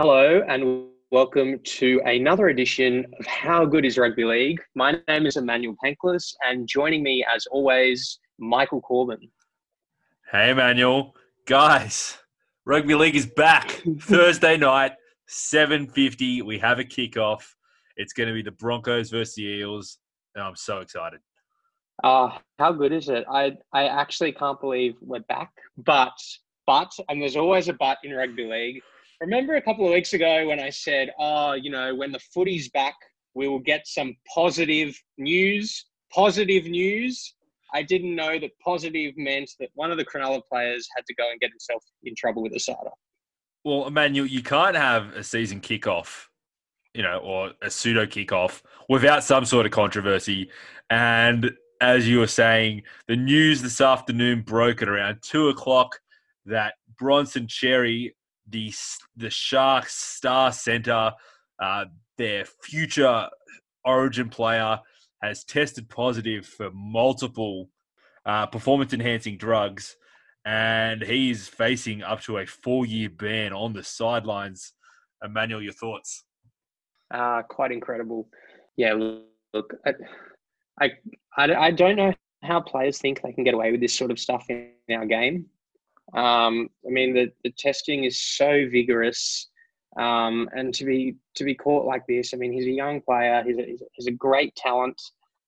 Hello and welcome to another edition of How Good is Rugby League. My name is Emmanuel Penklis, and joining me, as always, Michael Corbin. Hey, Emmanuel. Guys, Rugby League is back. Thursday night, 7.50. We have a kickoff. It's going to be the Broncos versus the Eels, and I'm so excited. Uh, how good is it? I, I actually can't believe we're back, but, but, and there's always a but in rugby league – remember a couple of weeks ago when I said, oh, you know, when the footy's back, we will get some positive news. Positive news. I didn't know that positive meant that one of the Cronulla players had to go and get himself in trouble with ASADA. Well, Emmanuel, you can't have a season kickoff, you know, or a pseudo kickoff without some sort of controversy. And as you were saying, the news this afternoon broke at around two o'clock that Bronson Xerri the the Sharks star center, uh, their future Origin player, has tested positive for multiple uh, performance enhancing drugs, and he's facing up to a four year ban on the sidelines. Emmanuel, your thoughts? Uh, quite incredible. Yeah, look, I, I, I don't know how players think they can get away with this sort of stuff in our game. Um, I mean, the, the testing is so vigorous. Um, and to be to be caught like this, I mean, he's a young player. He's a, he's a great talent.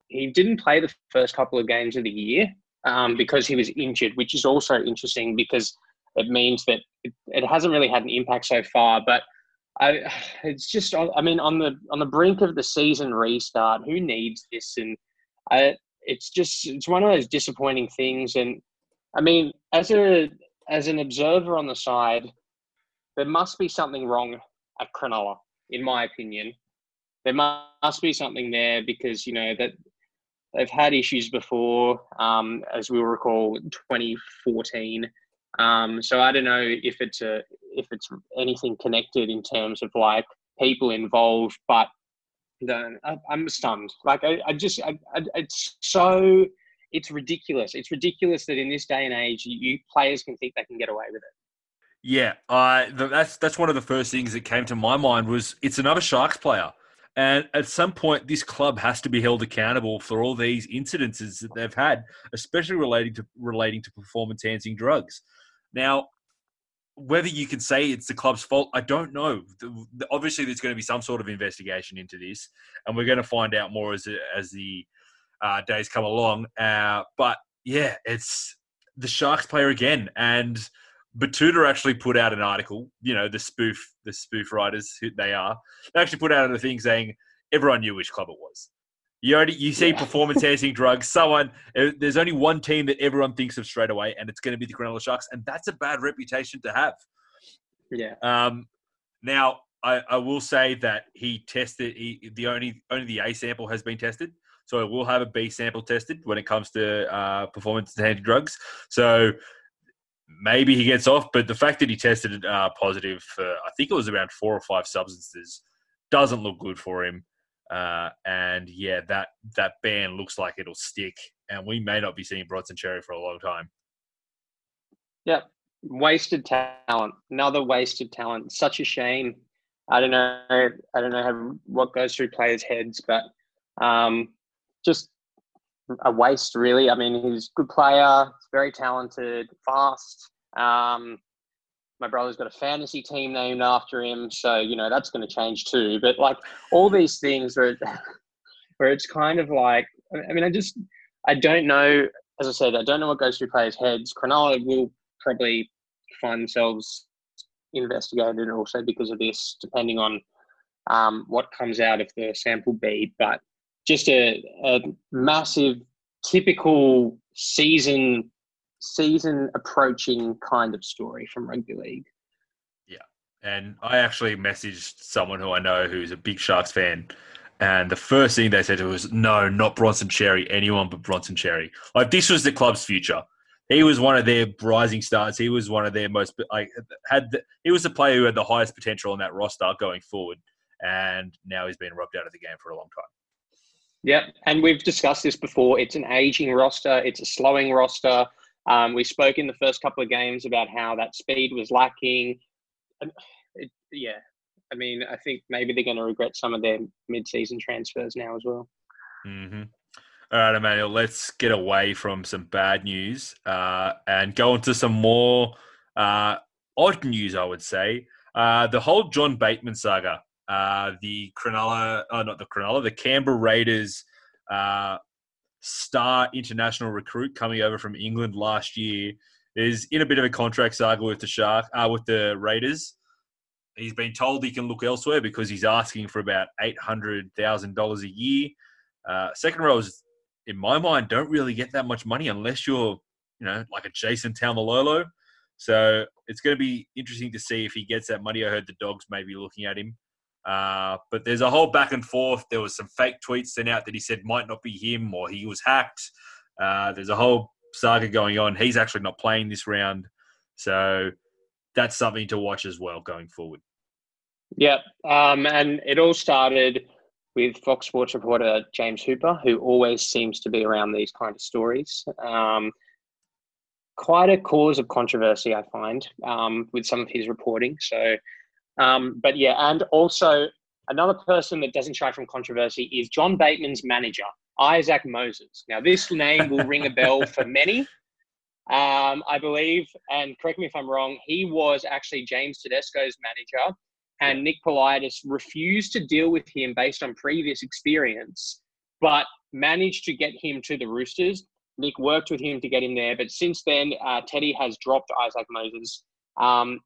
He didn't play the first couple of games of the year um, because he was injured, which is also interesting because it means that it, it hasn't really had an impact so far. But I, it's just, I mean, on the on the brink of the season restart, who needs this? And I, it's just, it's one of those disappointing things. And I mean, as a as an observer on the side, there must be something wrong at Cronulla, in my opinion. There must be something there because you know that they've had issues before, um, as we will recall, 2014. Um, so I don't know if it's a if it's anything connected in terms of like people involved, but the, I'm stunned. Like I, I just I, I, it's so it's ridiculous. It's ridiculous that in this day and age, you, players can think they can get away with it. Yeah, uh, that's that's one of the first things that came to my mind was it's another Sharks player, and at some point this club has to be held accountable for all these incidences that they've had, especially relating to relating to performance enhancing drugs. Now, whether you can say it's the club's fault, I don't know. Obviously, there's going to be some sort of investigation into this, and we're going to find out more as as the uh, days come along. Uh, but yeah, it's the Sharks player again, and Betoota actually put out an article. You know, the spoof, the spoof writers who they are, they actually put out a thing saying everyone knew which club it was. You already you see yeah. performance enhancing drugs. Someone uh, there's only one team that everyone thinks of straight away, and it's going to be the Cronulla Sharks, and that's a bad reputation to have. Yeah. Um. Now I, I will say that he tested he, the only only the A sample has been tested. So we'll have a B sample tested when it comes to uh, performance enhancing drugs. So maybe he gets off, but the fact that he tested uh, positive for, I think it was around four or five substances, doesn't look good for him. Uh, and yeah, that that ban looks like it'll stick, and we may not be seeing Bronson Xerri for a long time. Yep, wasted talent. Another wasted talent. Such a shame. I don't know. I don't know how, what goes through players' heads, but um, just a waste, really. I mean, he's a good player, very talented, fast. Um, my brother's got a fantasy team named after him, so you know that's going to change too. But like all these things, where where it's kind of like, I mean, I just I don't know. As I said, I don't know what goes through players' heads. Cronulla will probably find themselves investigated also because of this, depending on um, what comes out of the sample B. But just a, a massive, typical season season approaching kind of story from rugby league. Yeah, and I actually messaged someone who I know who's a big Sharks fan. And the first thing they said was, "No, not Bronson Xerri, Anyone but Bronson Xerri. Like this was the club's future. He was one of their rising stars. He was one of their most like had. The, he was the player who had the highest potential on that roster going forward. And now he's been rubbed out of the game for a long time. Yep, and we've discussed this before. It's an aging roster. It's a slowing roster. Um, we spoke in the first couple of games about how that speed was lacking. It, yeah, I mean, I think maybe they're going to regret some of their mid-season transfers now as well. Mm-hmm. All right, Emmanuel, let's get away from some bad news uh, and go into some more uh, odd news, I would say. Uh, the whole John Bateman saga, uh, the Cronulla, uh, not the Cronulla, the Canberra Raiders uh, star international recruit coming over from England last year is in a bit of a contract saga with the Shark, with the Raiders. He's been told he can look elsewhere because he's asking for about eight hundred thousand dollars a year. second rows in my mind, don't really get that much money unless you're, you know, like a Jason Taumalolo. So it's going to be interesting to see if he gets that money. I heard the dogs may be looking at him. Uh, but there's a whole back and forth. There was some fake tweets sent out that he said might not be him or he was hacked. Uh, there's a whole saga going on. He's actually not playing this round. So that's something to watch as well going forward. Yep. Um, and it all started with Fox Sports reporter James Hooper, who always seems to be around these kind of stories. Um, quite a cause of controversy, I find, um, with some of his reporting. So, um, but yeah, and also another person that doesn't shy from controversy is John Bateman's manager, Isaac Moses. Now, this name will ring a bell for many. Um, I believe, and correct me if I'm wrong, he was actually James Tedesco's manager and Nick Politis refused to deal with him based on previous experience, but managed to get him to the Roosters. Nick worked with him to get him there, but since then, uh, Teddy has dropped Isaac Moses, um,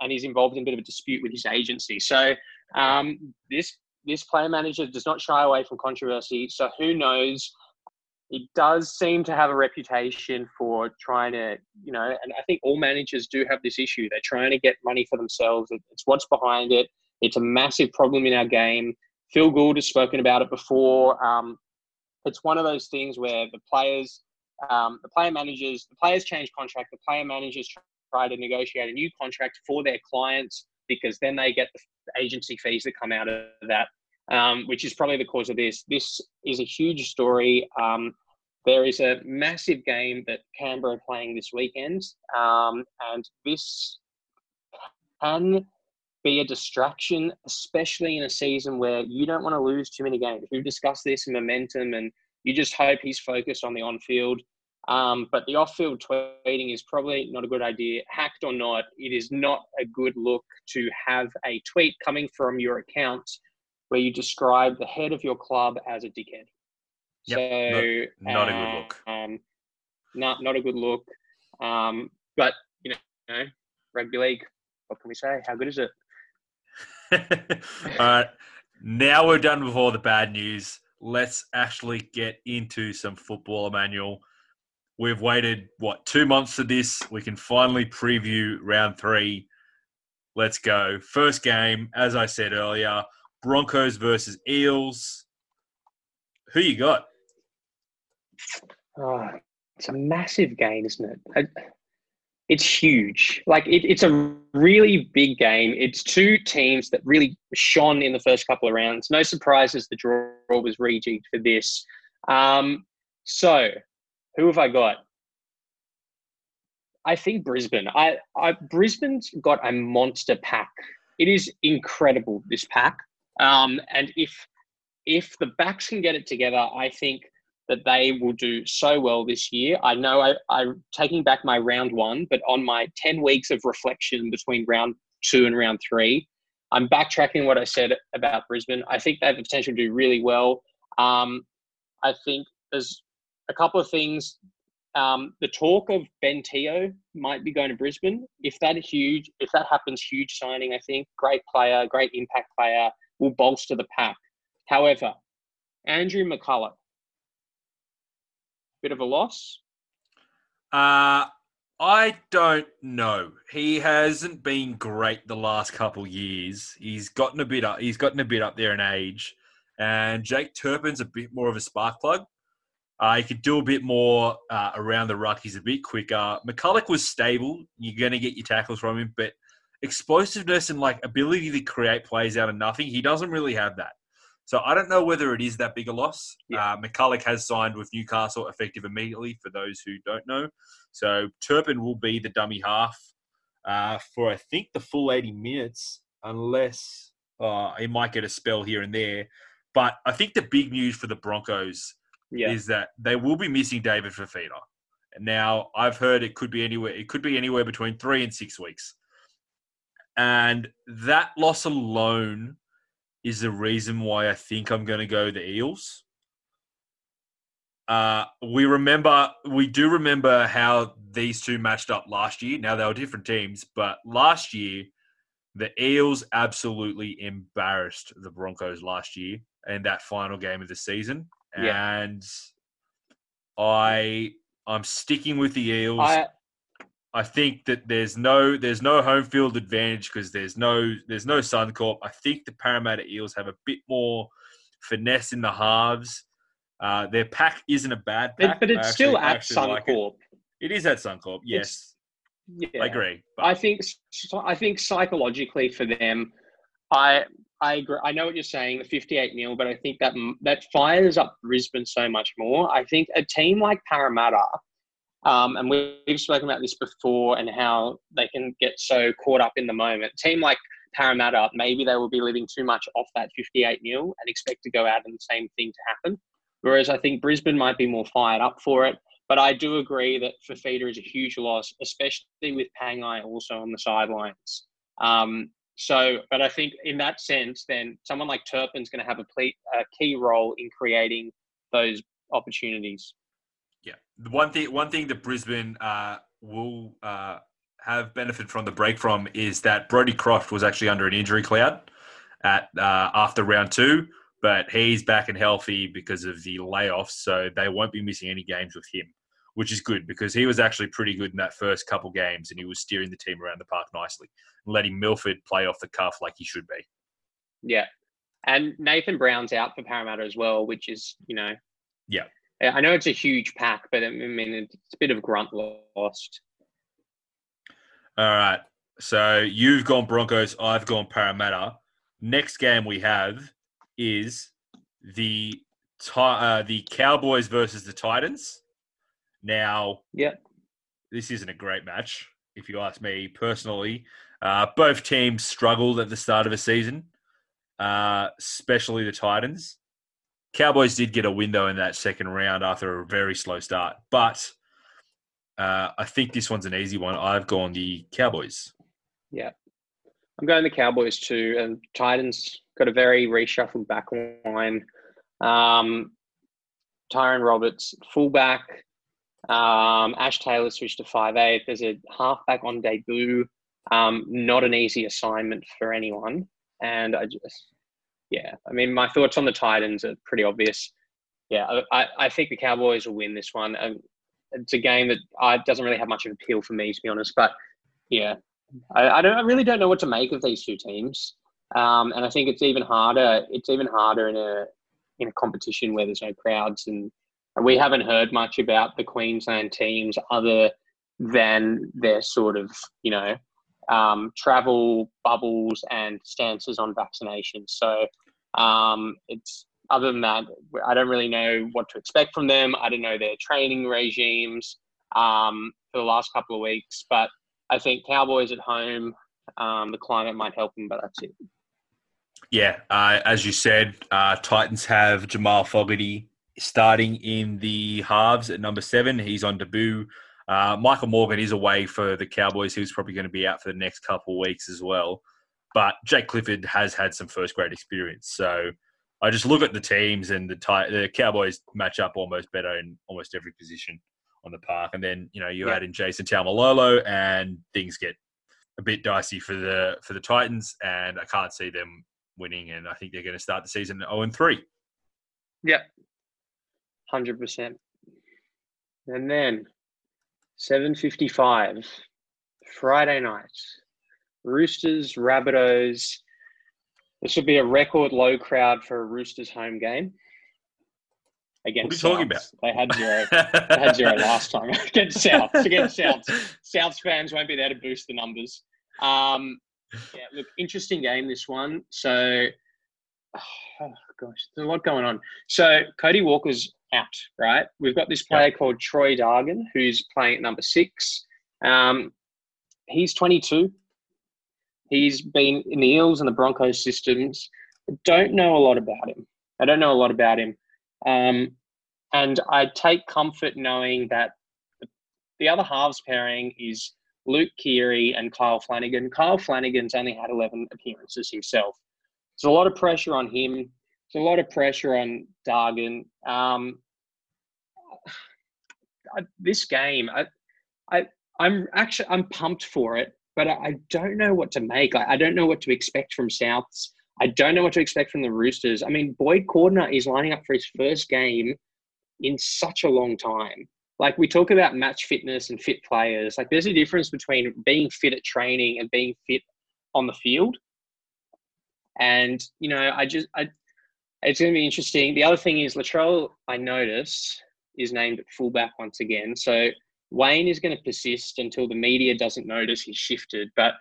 and he's involved in a bit of a dispute with his agency. So um, this this player manager does not shy away from controversy. So who knows? He does seem to have a reputation for trying to, you know, and I think all managers do have this issue. They're trying to get money for themselves. It's what's behind it. It's a massive problem in our game. Phil Gould has spoken about it before. Um, it's one of those things where the players, um, the player managers, the players change contract. The player managers try to negotiate a new contract for their clients because then they get the agency fees that come out of that um, which is probably the cause of this. This is a huge story. Um, there is a massive game that Canberra are playing this weekend, um, and this can be a distraction, especially in a season where you don't want to lose too many games. We've discussed this momentum, and you just hope he's focused on the on field. Um, but the off field tweeting is probably not a good idea. Hacked or not, it is not a good look to have a tweet coming from your account where you describe the head of your club as a dickhead. Yep, so not, not a good look. Um, not not a good look. Um, but you know, you know, rugby league. What can we say? How good is it? all right. Now we're done with all the bad news. Let's actually get into some football, Emmanuel. We've waited what two months for this. We can finally preview round three. Let's go. First game, as I said earlier, Broncos versus Eels. Who you got? Oh, it's a massive game, isn't it? It's huge. Like it, it's a really big game. It's two teams that really shone in the first couple of rounds. No surprises. The draw was rejigged for this. Um, so, who have I got? I think Brisbane. I, I Brisbane's got a monster pack. It is incredible. This pack. Um, and if if the backs can get it together, I think that they will do so well this year. I know I, I'm taking back my round one, but on my 10 weeks of reflection between round two and round three, I'm backtracking what I said about Brisbane. I think they have the potential to do really well. Um, I think there's a couple of things. Um, the talk of Ben Te'o might be going to Brisbane. If that huge, if that happens, huge signing. I think great player, great impact player will bolster the pack. However, Andrew McCullough, bit of a loss. Uh, I don't know. He hasn't been great the last couple years. He's gotten a bit up. He's gotten a bit up there in age, and Jake Turpin's a bit more of a spark plug. Uh, he could do a bit more uh, around the ruck. He's a bit quicker. McCullough was stable. You're going to get your tackles from him, but explosiveness and like ability to create plays out of nothing, he doesn't really have that. So I don't know whether it is that big a loss. Yeah. Uh, McCullough has signed with Newcastle effective immediately, for those who don't know. So Turpin will be the dummy half uh, for, I think, the full 80 minutes, unless Uh, he might get a spell here and there. But I think the big news for the Broncos Yeah. is that they will be missing David Fifita. Now, I've heard it could be anywhere. It could be anywhere between three and six weeks, and that loss alone is the reason why I think I'm going to go the Eels. Uh, we remember, we do remember how these two matched up last year. Now they were different teams, but last year the Eels absolutely embarrassed the Broncos last year in that final game of the season, Yeah. and I I'm sticking with the Eels. I, I, think that there's no there's no home field advantage because there's no there's no Suncorp. I think the Parramatta Eels have a bit more finesse in the halves. Uh, their pack isn't a bad pack. but I it's still actually- I at actually like it. Suncorp. It is at Suncorp. Yes, yeah. I agree. But I think I think psychologically for them, I I agree. I know what you're saying, the 58 nil, but I think that that fires up Brisbane so much more. I think a team like Parramatta, um, and we- we've spoken about this before, and how they can get so caught up in the moment. team like Parramatta, maybe they will be living too much off that 58 nil and expect to go out and the same thing to happen. Whereas I think Brisbane might be more fired up for it. But I do agree that Fifita is a huge loss, especially with Pangai also on the sidelines. Um, so, but I think in that sense, then someone like Turpin's going to have a, ple- a key role in creating those opportunities. Yeah, one thing one thing that Brisbane uh, will uh, have benefit from the break from is that Brodie Croft was actually under an injury cloud at uh, after round two, but he's back and healthy because of the layoffs, so they won't be missing any games with him, which is good because he was actually pretty good in that first couple games and he was steering the team around the park nicely, and letting Milford play off the cuff like he should be. Yeah. And Nathan Brown's out for Parramatta as well, which is, you know. Yeah. I know it's a huge pack, but I mean, it's a bit of grunt lost. All right. So you've gone Broncos, I've gone Parramatta. Next game we have is the uh, the Cowboys versus the Titans. Now, Yeah. this isn't a great match, if you ask me personally. Uh, both teams struggled at the start of the season, uh, especially the Titans. Cowboys did get a window in that second round after a very slow start, but uh, I think this one's an easy one. I've gone the Cowboys. Yeah. I'm going the Cowboys too, and Titans got a very reshuffled back line. Um, Tyrone Roberts, fullback. Um, Ash Taylor switched to five eight. There's a halfback on debut. Um, not an easy assignment for anyone. And I just, yeah, I mean, my thoughts on the Titans are pretty obvious. Yeah, I, I- I think the Cowboys will win this one. And it's a game that uh, doesn't really have much of appeal for me, to be honest. But yeah, I, I don't. I really don't know what to make of these two teams. Um, and I think it's even harder. It's even harder in a in a competition where there's no crowds, and we haven't heard much about the Queensland teams other than their sort of you know um, travel bubbles and stances on vaccinations. So um, it's other than that, I don't really know what to expect from them. I don't know their training regimes um, for the last couple of weeks, but I think Cowboys at home, um, the climate might help them, but that's it. Yeah, uh, as you said, uh, Titans have Jamal Fogarty starting in the halves at number seven. He's on debut. Uh, Michael Morgan is away for the Cowboys. He's probably going to be out for the next couple of weeks as well. But Jake Clifford has had some first grade experience. So I just look at the teams and the, Ti- the Cowboys match up almost better in almost every position on the park. And then, you know, you Yeah. add in Jason Taumalolo and things get a bit dicey for the for the Titans. And I can't see them winning, and I think they're going to start the season 0 and 3. Yep. 100%. And then 7.55, Friday night, Roosters, Rabbitohs. This would be a record low crowd for a Roosters home game. Against What are you talking Souths. They had zero. They had zero last time against South. Against South. South's fans won't be there to boost the numbers. Um, yeah, look, interesting game this one. So, oh gosh, there's a lot going on. So Cody Walker's out, right? We've got this player called Troy Dargan who's playing at number six. Um, he's 22. He's been in the Eels and the Broncos systems. I don't know a lot about him. I don't know a lot about him. Um, and I take comfort knowing that the other halves pairing is Luke Keary and Kyle Flanagan. Kyle Flanagan's only had 11 appearances himself. There's a lot of pressure on him. There's a lot of pressure on Dargan. Um, I, this game, I, I, I'm actually I'm pumped for it, but I, I don't know what to make. I, I, don't know what to expect from Souths. I don't know what to expect from the Roosters. I mean, Boyd Cordner is lining up for his first game in such a long time. Like we talk about match fitness and fit players. Like there's a difference between being fit at training and being fit on the field. And you know, I just I, it's going to be interesting. The other thing is Latrell. I notice is named fullback once again. So Wayne is going to persist until the media doesn't notice he's shifted. But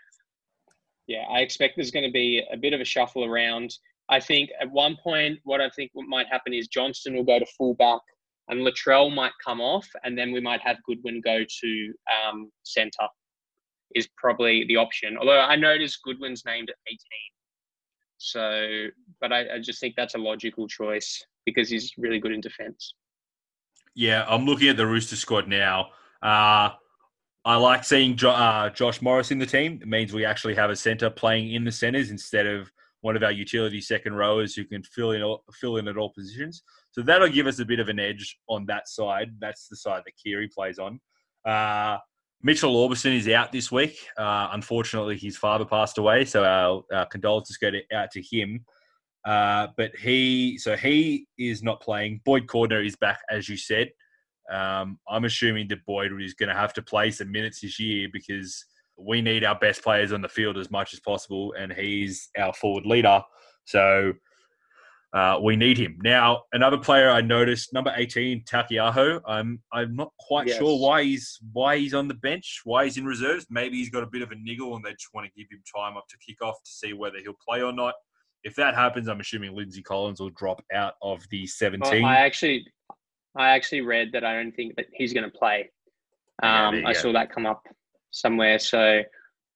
yeah, I expect there's going to be a bit of a shuffle around. I think at one point, what I think might happen is Johnston will go to fullback and Latrell might come off, and then we might have Goodwin go to um, centre. Is probably the option. Although I noticed Goodwin's named at 18. So, but I, I just think that's a logical choice because he's really good in defence. Yeah, I'm looking at the Rooster squad now. Uh, I like seeing jo- uh, Josh Morris in the team. It means we actually have a centre playing in the centres instead of one of our utility second rowers who can fill in all, fill in at all positions. So that'll give us a bit of an edge on that side. That's the side that Keary plays on. Uh, Mitchell Aubusson is out this week. Uh, unfortunately, his father passed away, so our, our condolences go to, out to him. Uh, but he, so he is not playing. Boyd Cordner is back, as you said. Um, I'm assuming that Boyd is going to have to play some minutes this year because we need our best players on the field as much as possible, and he's our forward leader. So uh, we need him now. Another player I noticed, number eighteen, Taukei'aho. I'm I'm not quite yes. sure why he's why he's on the bench, why he's in reserves. Maybe he's got a bit of a niggle, and they just want to give him time up to kick off to see whether he'll play or not. If that happens, I'm assuming Lindsay Collins will drop out of the 17. Well, I actually, I actually read that I don't think that he's going to play. Um, yeah, I saw that come up somewhere. So,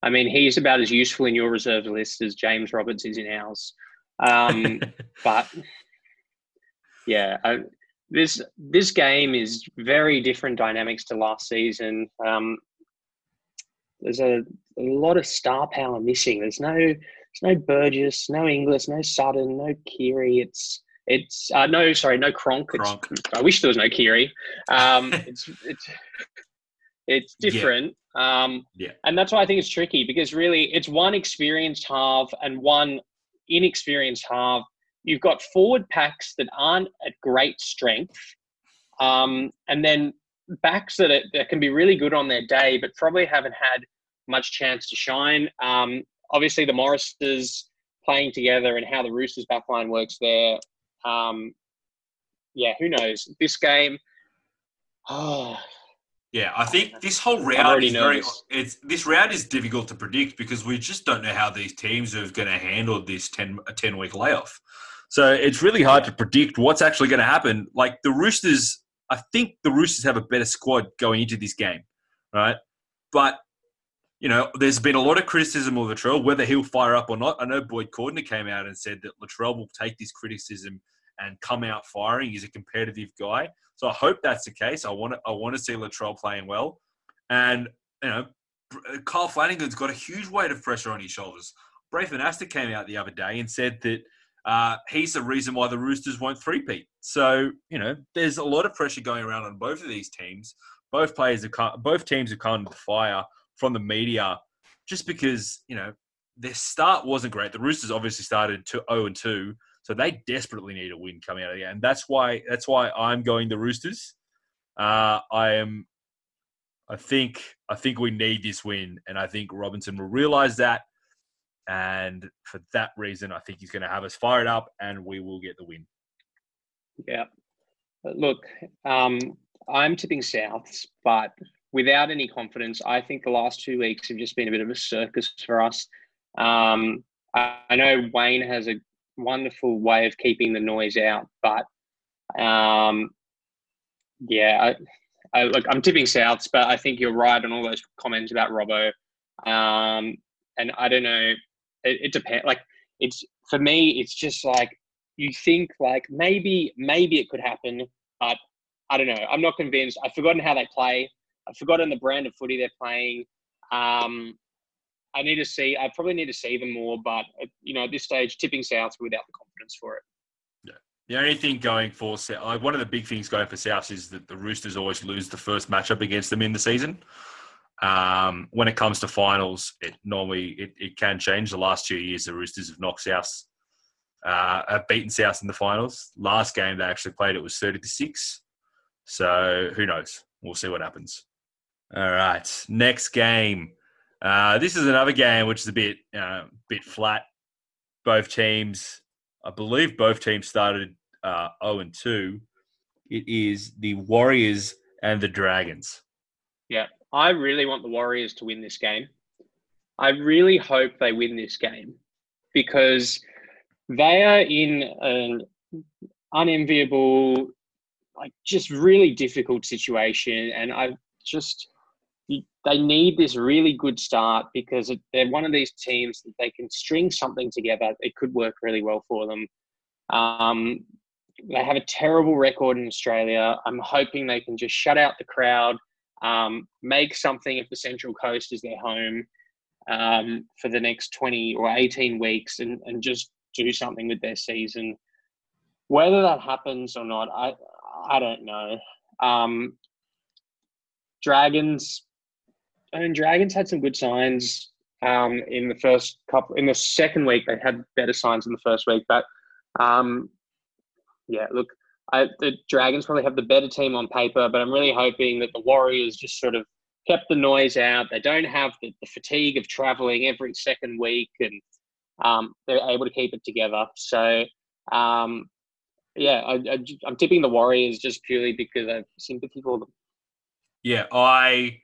I mean, he's about as useful in your reserve list as James Roberts is in ours. Um, but yeah, I, this this game is very different dynamics to last season. Um, there's a, a lot of star power missing. There's no there's no Burgess, no Inglis, no Sutton, no Keary. It's it's uh, no sorry, no Cronk. Cronk. I wish there was no Keary. Um, it's it's it's different. Yeah. Um, yeah. And that's why I think it's tricky because really it's one experienced half and one inexperienced half. You've got forward packs that aren't at great strength. Um, and then backs that, are, that can be really good on their day, but probably haven't had much chance to shine. Um, obviously, the Morrises playing together and how the Roosters backline works there. Um, yeah, who knows? This game, oh, yeah, I think this whole round is very. It's this round is difficult to predict because we just don't know how these teams are going to handle this 10, a 10 week layoff. So it's really hard to predict what's actually going to happen. Like the Roosters, I think the Roosters have a better squad going into this game, right? But you know, there's been a lot of criticism of Latrell, whether he'll fire up or not. I know Boyd Cordner came out and said that Latrell will take this criticism and come out firing. He's a competitive guy. So I hope that's the case. I want to I want to see Latrell playing well, and you know, Kyle Flanagan's got a huge weight of pressure on his shoulders. Braith Anasta came out the other day and said that uh, he's the reason why the Roosters won't three-peat. So you know, there's a lot of pressure going around on both of these teams. Both players have both teams have come to fire from the media just because you know their start wasn't great. The Roosters obviously started to 0 and 2 so they desperately need a win coming out of the and that's why that's why I'm going the Roosters. Uh, I am. I think I think we need this win, and I think Robinson will realise that. And for that reason, I think he's going to have us fired up, and we will get the win. Yeah. Look, um, I'm tipping Souths, but without any confidence, I think the last two weeks have just been a bit of a circus for us. Um, I know Wayne has a wonderful way of keeping the noise out. But um, yeah, I, I, look, I'm tipping Souths, but I think you're right on all those comments about Robbo. Um, and I don't know. It, it depends. Like it's for me, it's just like you think like maybe maybe it could happen, but I don't know. I'm not convinced. I've forgotten how they play. I've forgotten the brand of footy they're playing. Um, I need to see. I probably need to see them more, but you know, at this stage, tipping South without the confidence for it. Yeah. The only thing going for South, like one of the big things going for South is that the Roosters always lose the first matchup against them in the season. Um, when it comes to finals, it normally it, it can change. The last two years, the Roosters have knocked South, uh, have beaten South in the finals. Last game they actually played, it was thirty to six. So who knows? We'll see what happens. All right, next game. Uh, this is another game which is a bit uh, bit flat. Both teams, I believe, both teams started uh, zero and two. It is the Warriors and the Dragons. Yeah, I really want the Warriors to win this game. I really hope they win this game because they are in an unenviable, like just really difficult situation. And I just, they need this really good start because they're one of these teams that they can string something together. It could work really well for them. Um, they have a terrible record in Australia. I'm hoping they can just shut out the crowd um, make something if the Central Coast is their home um, for the next 20 or 18 weeks and, and just do something with their season. Whether that happens or not, I I don't know. Um, Dragons, I mean, Dragons had some good signs um, in the first couple. In the second week, they had better signs in the first week, but um, yeah, look, I, the Dragons probably have the better team on paper, but I'm really hoping that the Warriors just sort of kept the noise out. They don't have the, the fatigue of traveling every second week, and um, they're able to keep it together. So, um, yeah, I, I'm tipping the Warriors just purely because I have sympathy for them. Yeah, I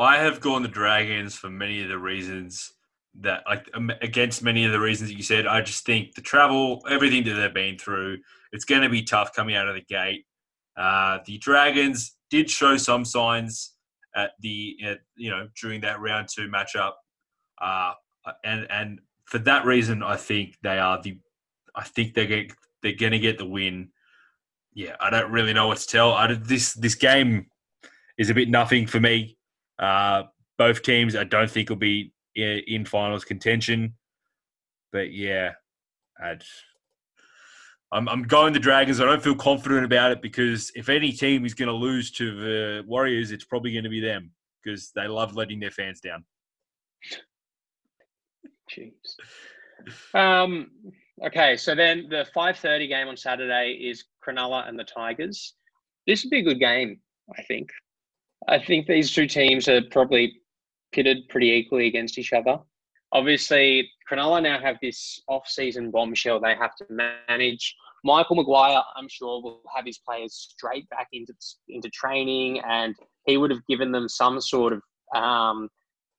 I have gone the Dragons for many of the reasons that like against many of the reasons that you said. I just think the travel, everything that they've been through, it's going to be tough coming out of the gate. Uh, the Dragons did show some signs at the at, you know during that round two matchup, uh, and and for that reason, I think they are the. I think they're get, they're going to get the win. Yeah, I don't really know what to tell. I, this this game is a bit nothing for me. Uh, both teams, I don't think will be in, in finals contention. But yeah, I'd I'm, I'm going the Dragons. I don't feel confident about it because if any team is going to lose to the Warriors, it's probably going to be them because they love letting their fans down. Jeez. Um, okay, so then the 5:30 game on Saturday is Cronulla and the Tigers. This would be a good game, I think. I think these two teams are probably pitted pretty equally against each other. Obviously, Cronulla now have this off-season bombshell they have to manage. Michael Maguire, I'm sure, will have his players straight back into into training, and he would have given them some sort of um,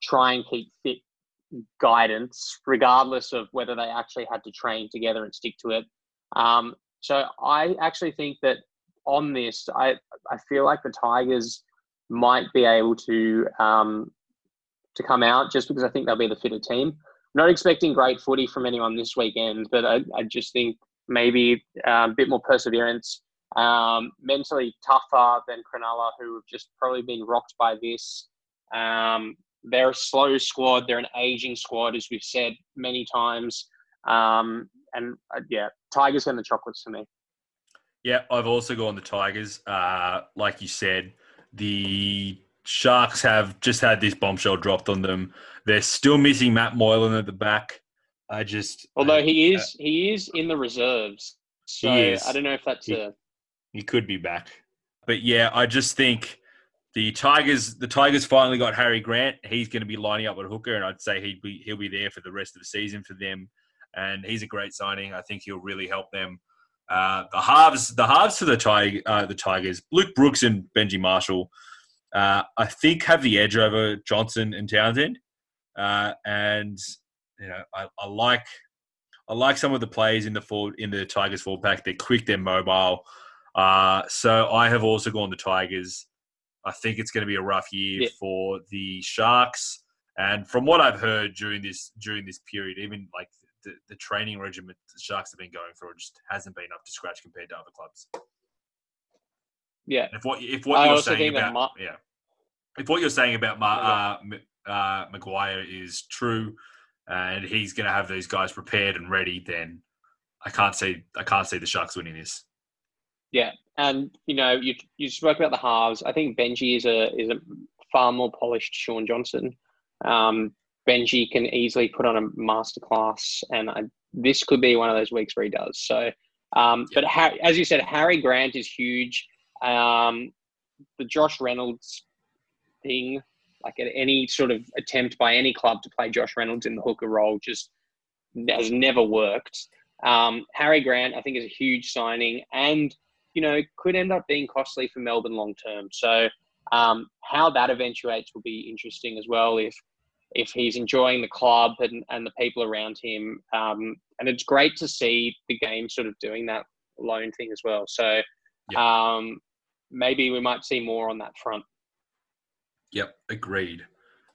try and keep fit guidance, regardless of whether they actually had to train together and stick to it. Um, so I actually think that on this, I I feel like the Tigers might be able to um, to come out just because I think they'll be the fitter team. Not expecting great footy from anyone this weekend, but I, I just think maybe um, a bit more perseverance, um, mentally tougher than Cronulla, who have just probably been rocked by this. Um, they're a slow squad. They're an aging squad, as we've said many times. Um, and uh, yeah, Tigers and the chocolates for me. Yeah, I've also gone the Tigers. Uh, like you said, the Sharks have just had this bombshell dropped on them. They're still missing Matt Moylan at the back. I just although he is uh, he is in the reserves, so I don't know if that's he, a he could be back. But yeah, I just think the Tigers the Tigers finally got Harry Grant. He's going to be lining up with hooker, and I'd say he'd be he'll be there for the rest of the season for them. And he's a great signing. I think he'll really help them. Uh, the halves the halves for the Tiger uh, the Tigers, Luke Brooks and Benji Marshall uh, I think have the edge over Johnson and Townsend. Uh, and you know, I, I, like I like some of the plays in the forward in the Tigers forward pack. They're quick, they're mobile. Uh, so I have also gone the Tigers. I think it's going to be a rough year yeah. for the Sharks. And from what I've heard during this during this period, even like the, the training regimen the Sharks have been going through just hasn't been up to scratch compared to other clubs. Yeah. If what if what I you're saying about Ma- yeah, if what you're saying about Ma, uh, uh, Maguire is true, and he's going to have these guys prepared and ready, then I can't see I can't see the Sharks winning this. Yeah, and you know, you you spoke about the halves. I think Benji is a is a far more polished Shaun Johnson. Um, Benji can easily put on a masterclass, and I, this could be one of those weeks where he does. So, um, but Har- as you said, Harry Grant is huge. Um, the Josh Reynolds thing, like at any sort of attempt by any club to play Josh Reynolds in the hooker role, just has never worked. Um, Harry Grant, I think, is a huge signing, and you know could end up being costly for Melbourne long term. So, um, how that eventuates will be interesting as well. If if he's enjoying the club and, and the people around him, um, and it's great to see the game sort of doing that loan thing as well. So, um, maybe we might see more on that front. Yep, agreed.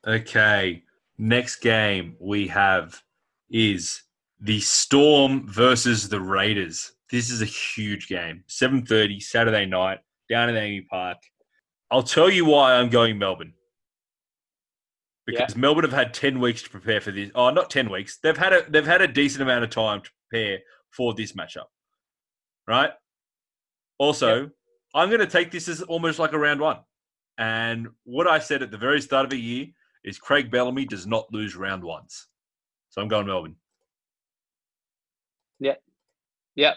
Okay, next game we have is the Storm versus the Raiders. This is a huge game. 7:30 Saturday night down in AAMI Park. I'll tell you why I'm going Melbourne. Because Melbourne have had 10 weeks to prepare for this. Oh, not 10 weeks. They've had a they've had a decent amount of time to prepare for this matchup. Right? Also, I'm going to take this as almost like a round 1. And what I said at the very start of the year is Craig Bellamy does not lose round ones. So I'm going Melbourne. Yeah. Yep.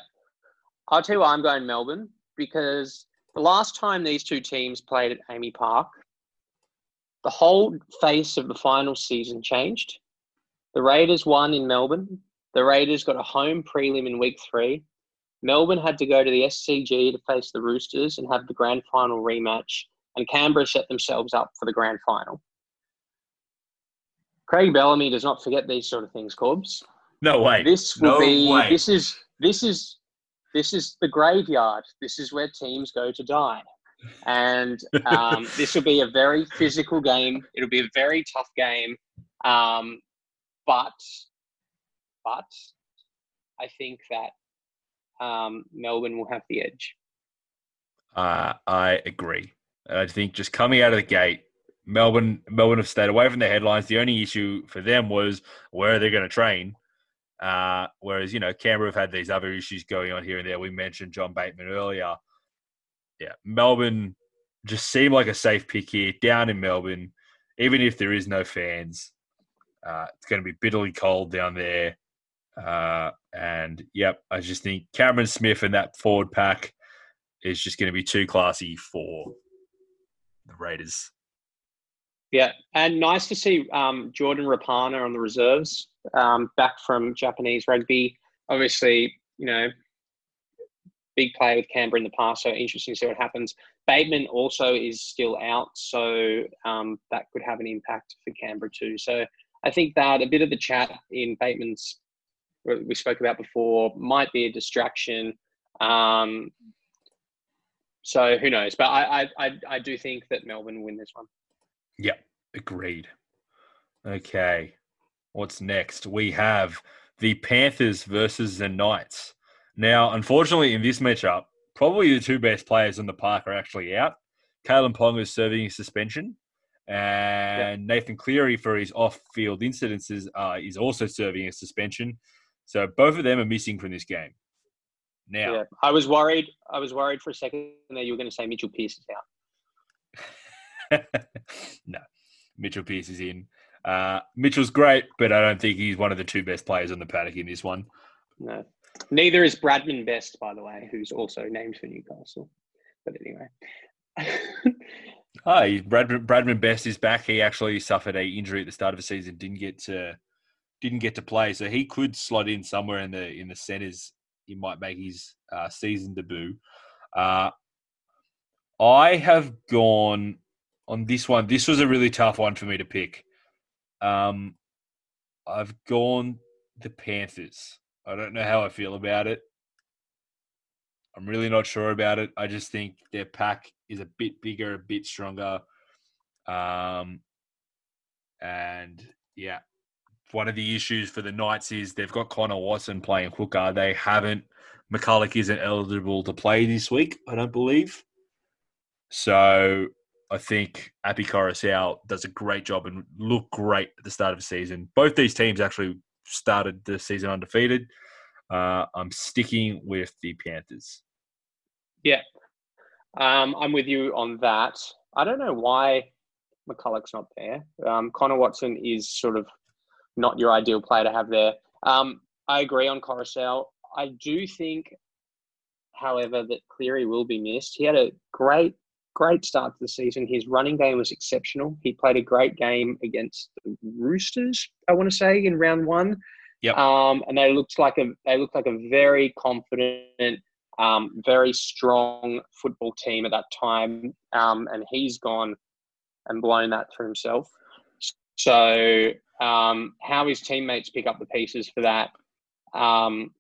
I'll tell you why I'm going Melbourne because the last time these two teams played at AAMI Park, the whole face of the final season changed. The Raiders won in Melbourne. The Raiders got a home prelim in week three. Melbourne had to go to the SCG to face the Roosters and have the grand final rematch, and Canberra set themselves up for the grand final. Craig Bellamy does not forget these sort of things, Corbs. No way. This will no be. way. This is this is this is the graveyard. This is where teams go to die, and um, this will be a very physical game. It'll be a very tough game, um, but but I think that um, Melbourne will have the edge. Uh, I agree. I think just coming out of the gate, Melbourne Melbourne have stayed away from the headlines. The only issue for them was where are they going to train. Uh, whereas you know Canberra have had these other issues going on here and there. We mentioned John Bateman earlier. Yeah, Melbourne just seem like a safe pick here down in Melbourne, even if there is no fans. Uh, it's going to be bitterly cold down there. Uh, and yep, I just think Cameron Smith and that forward pack is just going to be too classy for the Raiders. Yeah, and nice to see um, Jordan Rapana on the reserves, um, back from Japanese rugby. Obviously, you know, big player with Canberra in the past, so interesting to see what happens. Bateman also is still out, so um, that could have an impact for Canberra too. So I think that a bit of the chat in Bateman's we spoke about before might be a distraction. Um, so who knows? But I, I, I, do think that Melbourne win this one. Yep, agreed. Okay, what's next? We have the Panthers versus the Knights. Now, unfortunately, in this matchup, probably the two best players in the park are actually out. Kalyn Ponga is serving a suspension, and Nathan Cleary for his off-field incidences uh, is also serving a suspension. So both of them are missing from this game. Now, Yeah, I was worried. I was worried for a second that you were going to say Mitchell Pearce is out. no, Mitchell Pearce is in. Uh, Mitchell's great, but I don't think he's one of the two best players on the paddock in this one. No, neither is Bradman Best, by the way, who's also named for Newcastle. But anyway, Hi, Brad, Bradman Best is back. He actually suffered a injury at the start of the season, didn't get to didn't get to play, so he could slot in somewhere in the in the centres. He might make his uh, season debut. Uh, I have gone on this one. This was a really tough one for me to pick. Um, I've gone the Panthers. I don't know how I feel about it. I'm really not sure about it. I just think their pack is a bit bigger, a bit stronger. Um, And yeah, one of the issues for the Knights is they've got Connor Watson playing hooker. They haven't. McCullough isn't eligible to play this week, I don't believe. So I think Api Koroisau does a great job and look great at the start of the season. Both these teams actually started the season undefeated. Uh, I'm sticking with the Panthers. Yeah, um, I'm with you on that. I don't know why McCullough's not there. Um, Connor Watson is sort of not your ideal player to have there. Um, I agree on Koroisau. I do think, however, that Cleary will be missed. He had a great, great start to the season. His running game was exceptional. He played a great game against the Roosters, I want to say, in round one. Yep. Um, and they looked like a they looked like a very confident, um, very strong football team at that time. Um, and he's gone and blown that for himself. So um, how his teammates pick up the pieces for that um,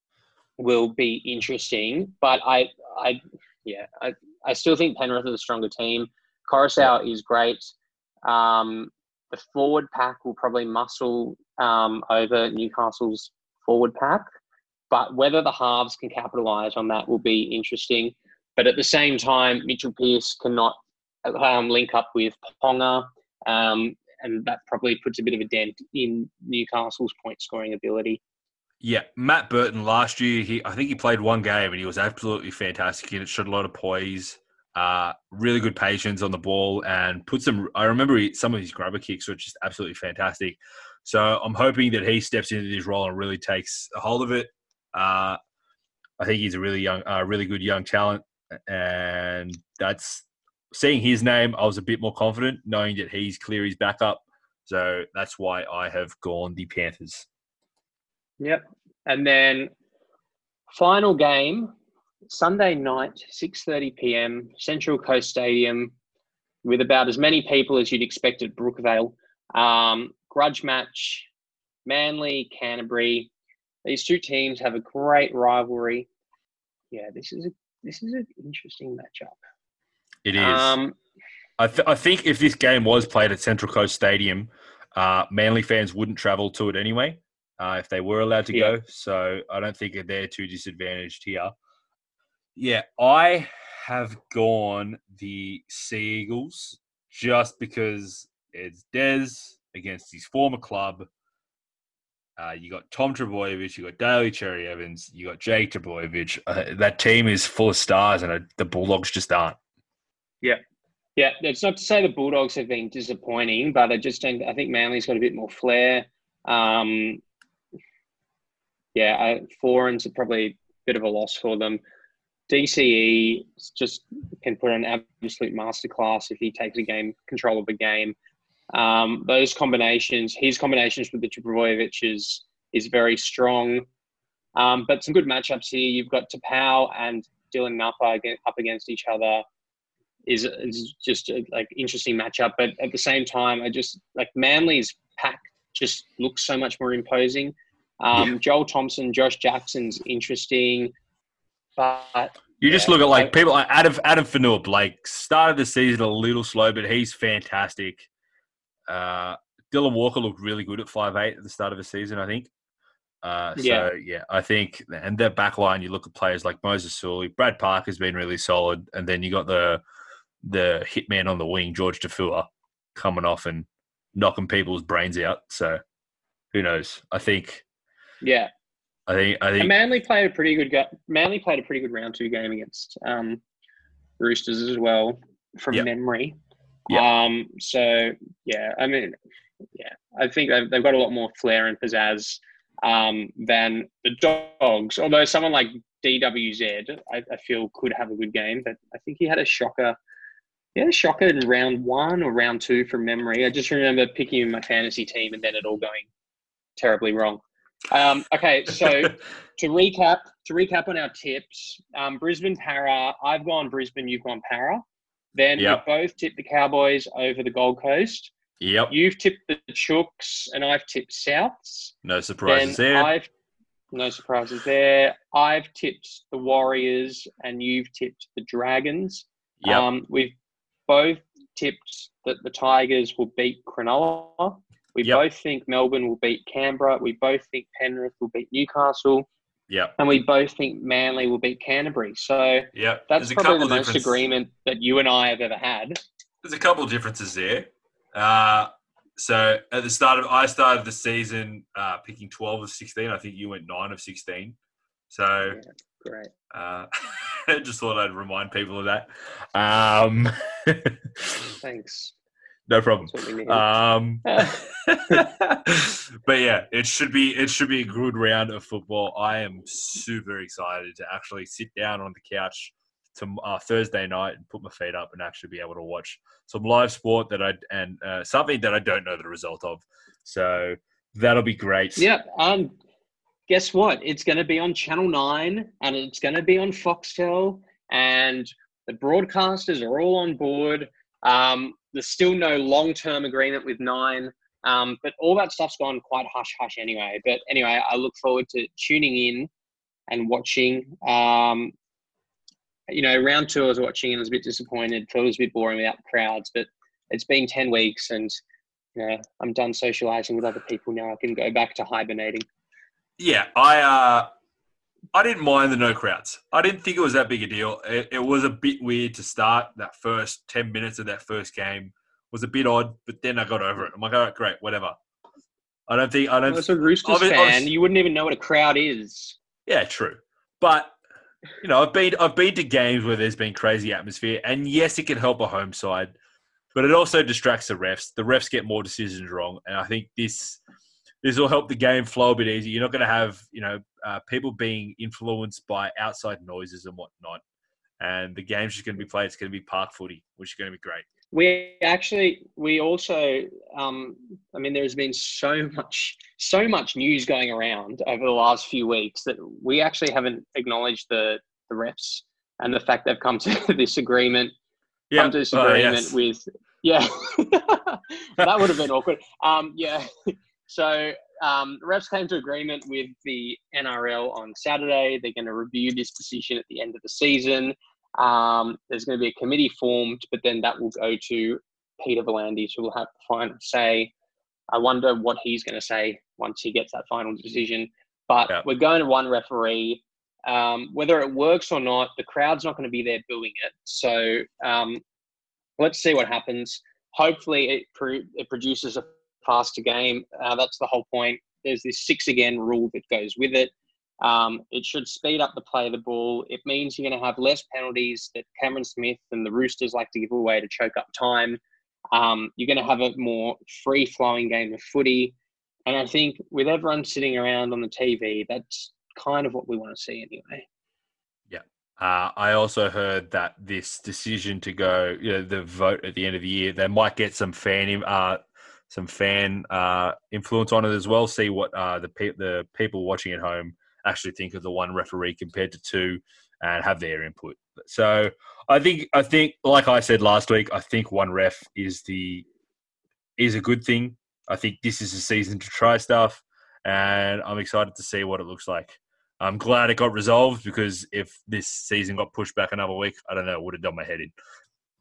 will be interesting. But I, I, yeah, I, I still think Penrith are a stronger team. Koroisau yeah. is great. Um, the forward pack will probably muscle um, over Newcastle's forward pack, but whether the halves can capitalise on that will be interesting. But at the same time, Mitchell Pearce cannot um, link up with Ponga, um, and that probably puts a bit of a dent in Newcastle's point scoring ability. Yeah, Matt Burton last year, he I think he played one game and he was absolutely fantastic and it showed a lot of poise, uh, really good patience on the ball and put some. I remember he, some of his grubber kicks were just absolutely fantastic. So I'm hoping that he steps into this role and really takes a hold of it. Uh, I think he's a really young, uh, really good young talent, and that's seeing his name. I was a bit more confident knowing that he's clear his backup. So that's why I have gone the Panthers. Yep. And then final game, Sunday night, 6.30 p.m., Central Coast Stadium, with about as many people as you'd expect at Brookvale. Um, grudge match, Manly, Canterbury. These two teams have a great rivalry. Yeah, this is a this is an interesting matchup. It is. Um, I, th- I think if this game was played at Central Coast Stadium, uh, Manly fans wouldn't travel to it anyway uh, if they were allowed to yeah. go. So I don't think they're too disadvantaged here. Yeah, I have gone the Sea Eagles just because it's Des against his former club. Uh, you got Tom Trbojevic, you got Daly Cherry Evans, you got Jake Trbojevic. Uh, that team is full of stars, and uh, the Bulldogs just aren't. Yeah, yeah. It's not to say the Bulldogs have been disappointing, but I just don't. I think Manly's got a bit more flair. Um, yeah, I, are probably a bit of a loss for them. DCE just can put an absolute masterclass if he takes a game control of a game. Um, those combinations, his combinations with the Trbojevic is is very strong. Um, but some good matchups here. You've got Taupau and Dylan Napa up against each other. Is, is just a, like interesting matchup. But at the same time, I just like Manly's pack just looks so much more imposing. Um, yeah. Joel Thompson, Josh Jackson's interesting, but you just look at like people like Adam Adam Fonua-Blake, like started the season a little slow, but he's fantastic. Uh, Dylan Walker looked really good at five eight at the start of the season, I think. Uh, so yeah. yeah, I think, and their back line, you look at players like Moses Suli, Brad Park has been really solid, and then you got the the hitman on the wing, Jorge Taufua, coming off and knocking people's brains out. So who knows? I think yeah. I think I think and Manly played a pretty good. Manly played a pretty good round two game against um, Roosters as well, from yep. memory. Yep. Um, so yeah, I mean, yeah, I think they've, they've got a lot more flair and pizzazz um, than the Dogs. Although someone like DWZ, I, I, feel could have a good game, but I think he had a shocker. He had a shocker in round one or round two from memory. I just remember picking him in my fantasy team and then it all going terribly wrong. Um, okay, so to recap, to recap on our tips, um, Brisbane Para. I've gone Brisbane. You've gone Para. Then yep. we both tipped the Cowboys over the Gold Coast. Yep. You've tipped the Chooks, and I've tipped Souths. No surprises then there. I've no surprises there. I've tipped the Warriors, and you've tipped the Dragons. Yep. Um, we've both tipped that the Tigers will beat Cronulla We Yep. both think Melbourne will beat Canberra. We both think Penrith will beat Newcastle. Yep. And we both think Manly will beat Canterbury. So Yep. that's There's probably couple the most difference- agreement that you and I have ever had. There's a couple of differences there. Uh, so at the start of, I started the season uh, picking 12 of 16. I think you went 9 of 16. So Great. uh, just thought I'd remind people of that. Um, Thanks. No problem. That's what we need. Um, but yeah, it should be it should be a good round of football. I am super excited to actually sit down on the couch to uh, Thursday night and put my feet up and actually be able to watch some live sport that I and uh, something that I don't know the result of. So that'll be great. yeah. Um, guess what? It's going to be on Channel 9 and it's going to be on Foxtel. And the broadcasters are all on board. Um, there's still no long term agreement with Nine. Um, but all that stuff's gone quite hush hush anyway. But anyway, I look forward to tuning in and watching. Um, you know, round two I was watching and I was a bit disappointed. Felt it was a bit boring without crowds, but it's been 10 weeks and you know, I'm done socializing with other people now. I can go back to hibernating. Yeah, I uh, I didn't mind the no crowds. I didn't think it was that big a deal. It, it was a bit weird to start that first ten minutes of that first game was a bit odd, but then I got over it. I'm like, all right, great, whatever. I don't think I don't. As a Roosters Obvi- fan, obviously- you wouldn't even know what a crowd is. Yeah, true. But you know, I've been I've been to games where there's been crazy atmosphere, and yes, it can help a home side, but it also distracts the refs. The refs get more decisions wrong, and I think this this will help the game flow a bit easier. You're not going to have you know uh, people being influenced by outside noises and whatnot, and the game's just going to be played. It's going to be park footy, which is going to be great. We actually, we also, um, I mean, there's been so much, so much news going around over the last few weeks that we actually haven't acknowledged the the refs and the fact they've come to this agreement, Yeah, come to this Oh, agreement yes. with, yeah, that would have been awkward. Um, yeah, so um, the refs came to agreement with the NRL on Saturday. They're going to review this decision at the end of the season. Um, there's going to be a committee formed, but then that will go to Peter V'landys, who will have the final say. I wonder what he's going to say once he gets that final decision. But Yeah. we're going to one referee. Um, whether it works or not, the crowd's not going to be there booing it. So um, let's see what happens. Hopefully, it, pro- it produces a faster game. Uh, that's the whole point. There's this six again rule that goes with it. Um, it should speed up the play of the ball. It means you're going to have less penalties that Cameron Smith and the Roosters like to give away to choke up time. Um, you're going to have a more free flowing game of footy. And I think with everyone sitting around on the TV, that's kind of what we want to see anyway. Yeah. Uh, I also heard that this decision to go, you know, the vote at the end of the year, they might get some fan, uh, some fan uh, influence on it as well. See what uh, the pe- the people watching at home actually think of the one referee compared to two, and have their input. So I think I think, like I said last week, I think one ref is the is a good thing. I think this is a season to try stuff, and I'm excited to see what it looks like. I'm glad it got resolved because if this season got pushed back another week, I don't know, it would have done my head in.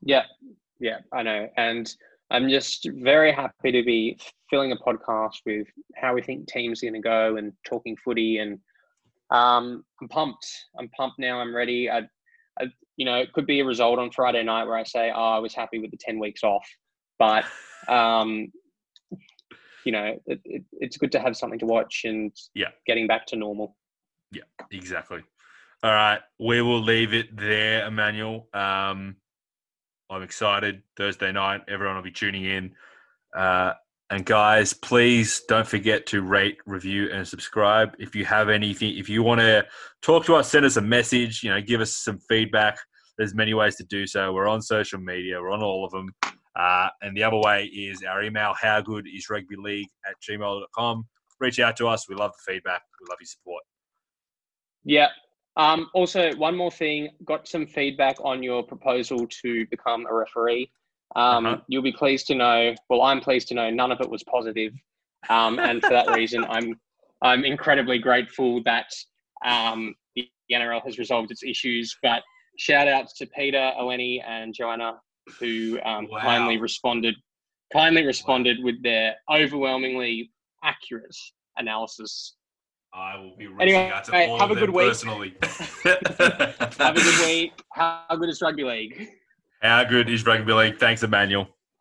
Yeah, yeah, I know. And I'm just very happy to be filling a podcast with how we think teams are going to go and talking footy. And um, I'm pumped. I'm pumped now. I'm ready. I, I, you know, it could be a result on Friday night where I say, oh, I was happy with the 10 weeks off. But, um, you know, it, it, it's good to have something to watch and Yeah. getting back to normal. Yeah, exactly. All right, we will leave it there, Emmanuel. Um, I'm excited. Thursday night, everyone will be tuning in. Uh, and guys, please don't forget to rate, review, and subscribe. If you have anything, if you want to talk to us, send us a message. You know, give us some feedback. There's many ways to do so. We're on social media. We're on all of them. Uh, and the other way is our email, how good is rugby league at gmail.com. Reach out to us. We love the feedback. We love your support. Yeah. Um, also, one more thing. Got some feedback on your proposal to become a referee. Um, Uh-huh. You'll be pleased to know. Well, I'm pleased to know none of it was positive, um, and for that reason, I'm I'm incredibly grateful that um, the NRL has resolved its issues. But shout outs to Peter, Eleni, and Joanna who um, Wow. kindly responded kindly responded with their overwhelmingly accurate analysis. I will be reaching Anyway, out to all have of a them good week. personally. Have a good week. How good is rugby league? How good is rugby league? Thanks, Emmanuel.